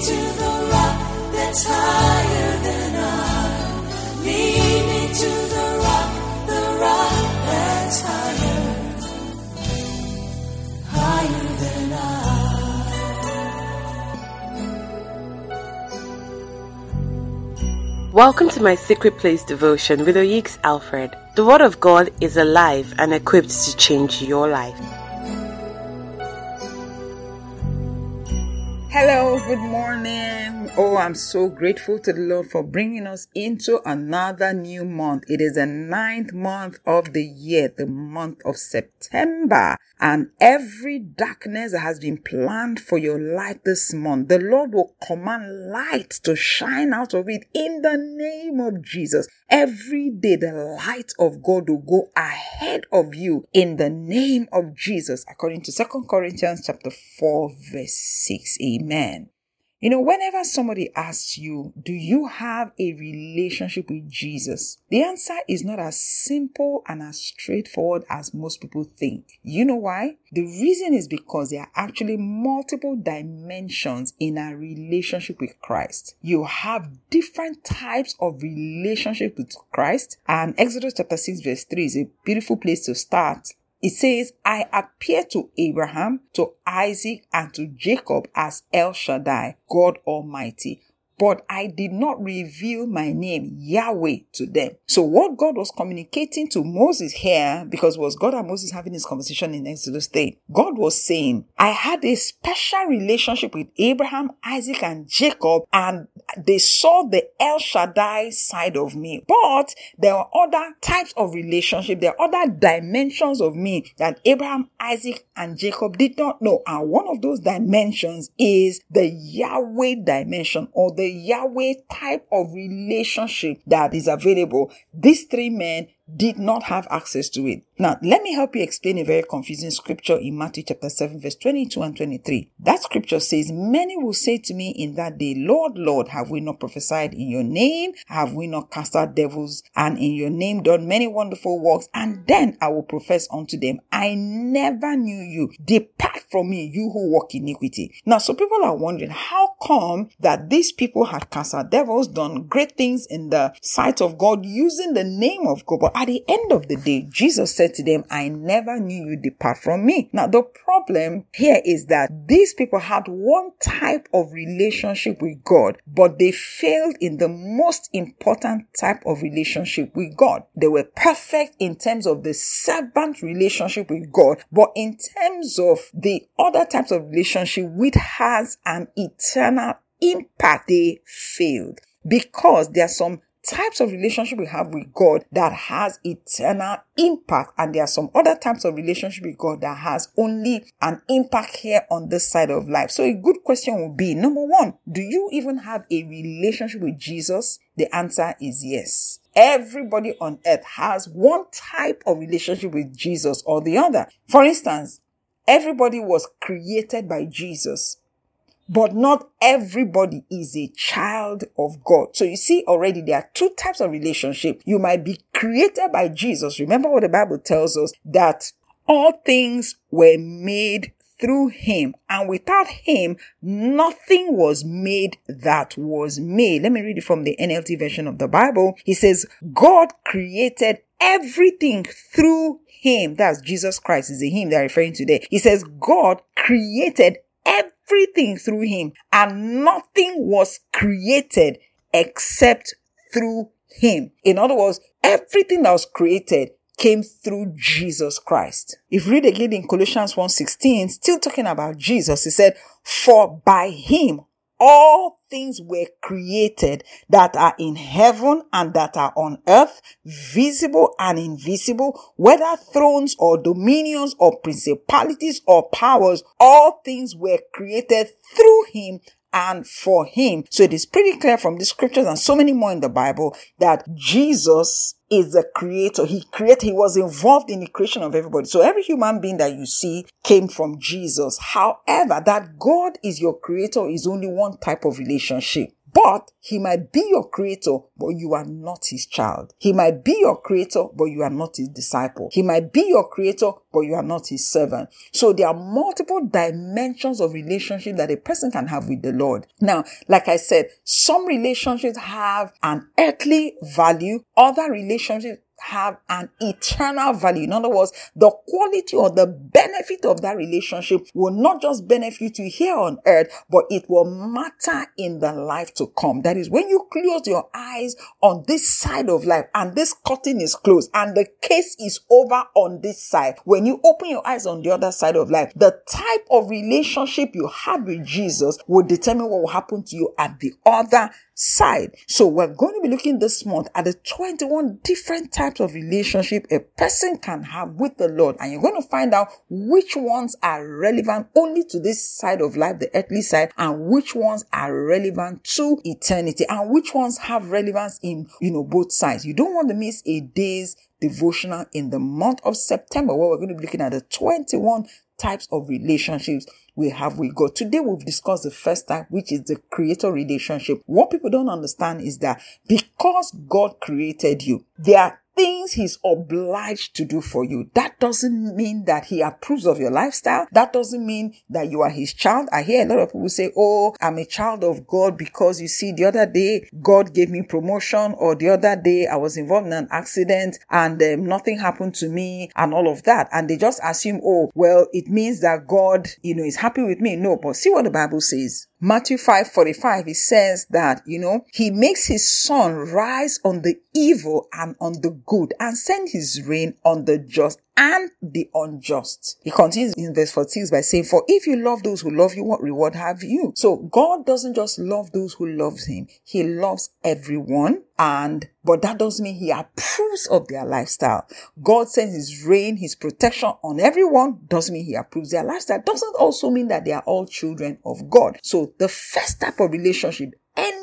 to the rock higher than I. Welcome to my Secret Place devotion with Oyeks Alfred. The Word of God is alive and equipped to change your life. Hello, good morning. Oh, I'm so grateful to the Lord for bringing us into another new month. It is the ninth month of the year, the month of September. And every darkness that has been planned for your life this month, the Lord will command light to shine out of it in the name of Jesus. Every day, the light of God will go ahead of you in the name of Jesus, according to Second Corinthians chapter 4, verse 6. Amen. You know, whenever somebody asks you, do you have a relationship with Jesus? The answer is not as simple and as straightforward as most people think. You know why? The reason is because there are actually multiple dimensions in our relationship with Christ. You have different types of relationship with Christ and Exodus chapter 6 verse 3 is a beautiful place to start it says, I appear to Abraham, to Isaac, and to Jacob as El Shaddai, God Almighty but I did not reveal my name, Yahweh, to them. So what God was communicating to Moses here, because was God and Moses having this conversation in Exodus 3, God was saying, I had a special relationship with Abraham, Isaac, and Jacob, and they saw the El Shaddai side of me. But there are other types of relationship, there are other dimensions of me that Abraham, Isaac, and Jacob did not know. And one of those dimensions is the Yahweh dimension or the Yahweh type of relationship that is available. These three men did not have access to it. Now, let me help you explain a very confusing scripture in Matthew chapter 7, verse 22 and 23. That scripture says, Many will say to me in that day, Lord, Lord, have we not prophesied in your name? Have we not cast out devils and in your name done many wonderful works? And then I will profess unto them, I never knew you. Depart from me, you who walk iniquity. Now, so people are wondering, how come that these people had cast out devils, done great things in the sight of God using the name of God, but at the end of the day, Jesus said to them, I never knew you depart from me. Now, the problem here is that these people had one type of relationship with God, but they failed in the most important type of relationship with God. They were perfect in terms of the servant relationship with God, but in terms of the other types of relationship which has an eternal impact, they failed because there are some types of relationship we have with God that has eternal impact and there are some other types of relationship with God that has only an impact here on this side of life. So a good question would be, number one, do you even have a relationship with Jesus? The answer is yes. Everybody on earth has one type of relationship with Jesus or the other. For instance, everybody was created by Jesus. But not everybody is a child of God. So you see already there are two types of relationship. You might be created by Jesus. Remember what the Bible tells us that all things were made through him and without him nothing was made that was made. Let me read it from the NLT version of the Bible. He says God created everything through him. That's Jesus Christ is the him they're referring to there. He says God created everything through him and nothing was created except through him. In other words, everything that was created came through Jesus Christ. If read again in Colossians 1:16, still talking about Jesus, he said, "For by him all things were created that are in heaven and that are on earth, visible and invisible, whether thrones or dominions or principalities or powers, all things were created through him and for him. So it is pretty clear from the scriptures and so many more in the Bible that Jesus is the creator. He created, he was involved in the creation of everybody. So every human being that you see came from Jesus. However, that God is your creator is only one type of relationship. But he might be your creator, but you are not his child. He might be your creator, but you are not his disciple. He might be your creator, but you are not his servant. So there are multiple dimensions of relationship that a person can have with the Lord. Now, like I said, some relationships have an earthly value. Other relationships have an eternal value. In other words, the quality or the benefit of that relationship will not just benefit you here on earth, but it will matter in the life to come. That is when you close your eyes on this side of life and this curtain is closed and the case is over on this side. When you open your eyes on the other side of life, the type of relationship you have with Jesus will determine what will happen to you at the other side. So we're going to be looking this month at the 21 different types of relationship a person can have with the Lord. And you're going to find out which ones are relevant only to this side of life, the earthly side, and which ones are relevant to eternity and which ones have relevance in, you know, both sides. You don't want to miss a day's devotional in the month of September where we're going to be looking at the 21 types of relationships we have with God. Today we've discussed the first type, which is the creator relationship. What people don't understand is that because God created you, there are things he's obliged to do for you. That doesn't mean that he approves of your lifestyle. That doesn't mean that you are his child. I hear a lot of people say, Oh, I'm a child of God because you see, the other day God gave me promotion or the other day I was involved in an accident and um, nothing happened to me and all of that. And they just assume, Oh, well, it means that God, you know, is happy with me. No, but see what the Bible says. Matthew 5:45 he says that you know he makes his sun rise on the evil and on the good and send his rain on the just and the unjust. He continues in verse 14 by saying, For if you love those who love you, what reward have you? So God doesn't just love those who loves him. He loves everyone. And, but that doesn't mean he approves of their lifestyle. God sends his rain, his protection on everyone. Doesn't mean he approves their lifestyle. Doesn't also mean that they are all children of God. So the first type of relationship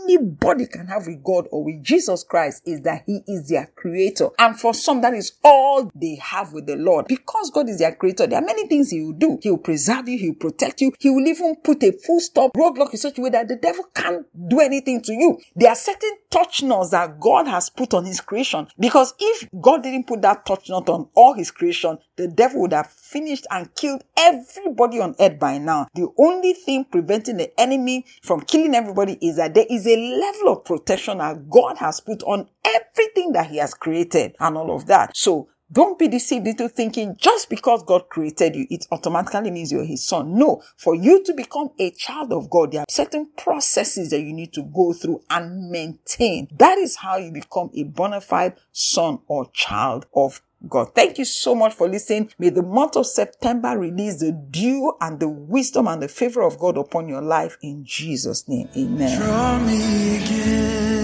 anybody can have with God or with Jesus Christ is that He is their creator. And for some, that is all they have with the Lord. Because God is their creator, there are many things He will do. He will preserve you, He will protect you, He will even put a full stop roadblock in such a way that the devil can't do anything to you. There are certain touch notes that God has put on His creation. Because if God didn't put that touch note on all His creation, the devil would have finished and killed everybody on earth by now. The only thing preventing the enemy from killing everybody is that there is a level of protection that God has put on everything that He has created and all of that. So don't be deceived into thinking just because God created you, it automatically means you're his son. No, for you to become a child of God, there are certain processes that you need to go through and maintain. That is how you become a bona fide son or child of God. Thank you so much for listening. May the month of September release the dew and the wisdom and the favor of God upon your life in Jesus' name. Amen. Draw me again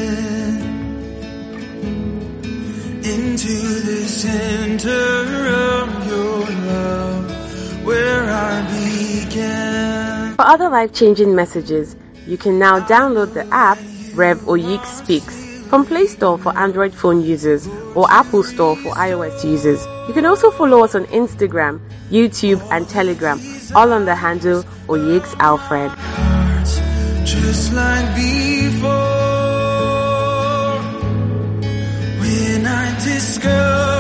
into the center of your love where I began. For other life changing messages, you can now download the app Rev Oyik Speaks from Play Store for Android phone users or Apple Store for iOS users. You can also follow us on Instagram, YouTube, and Telegram, all on the handle Oyeks Alfred. Just like before, when I discovered.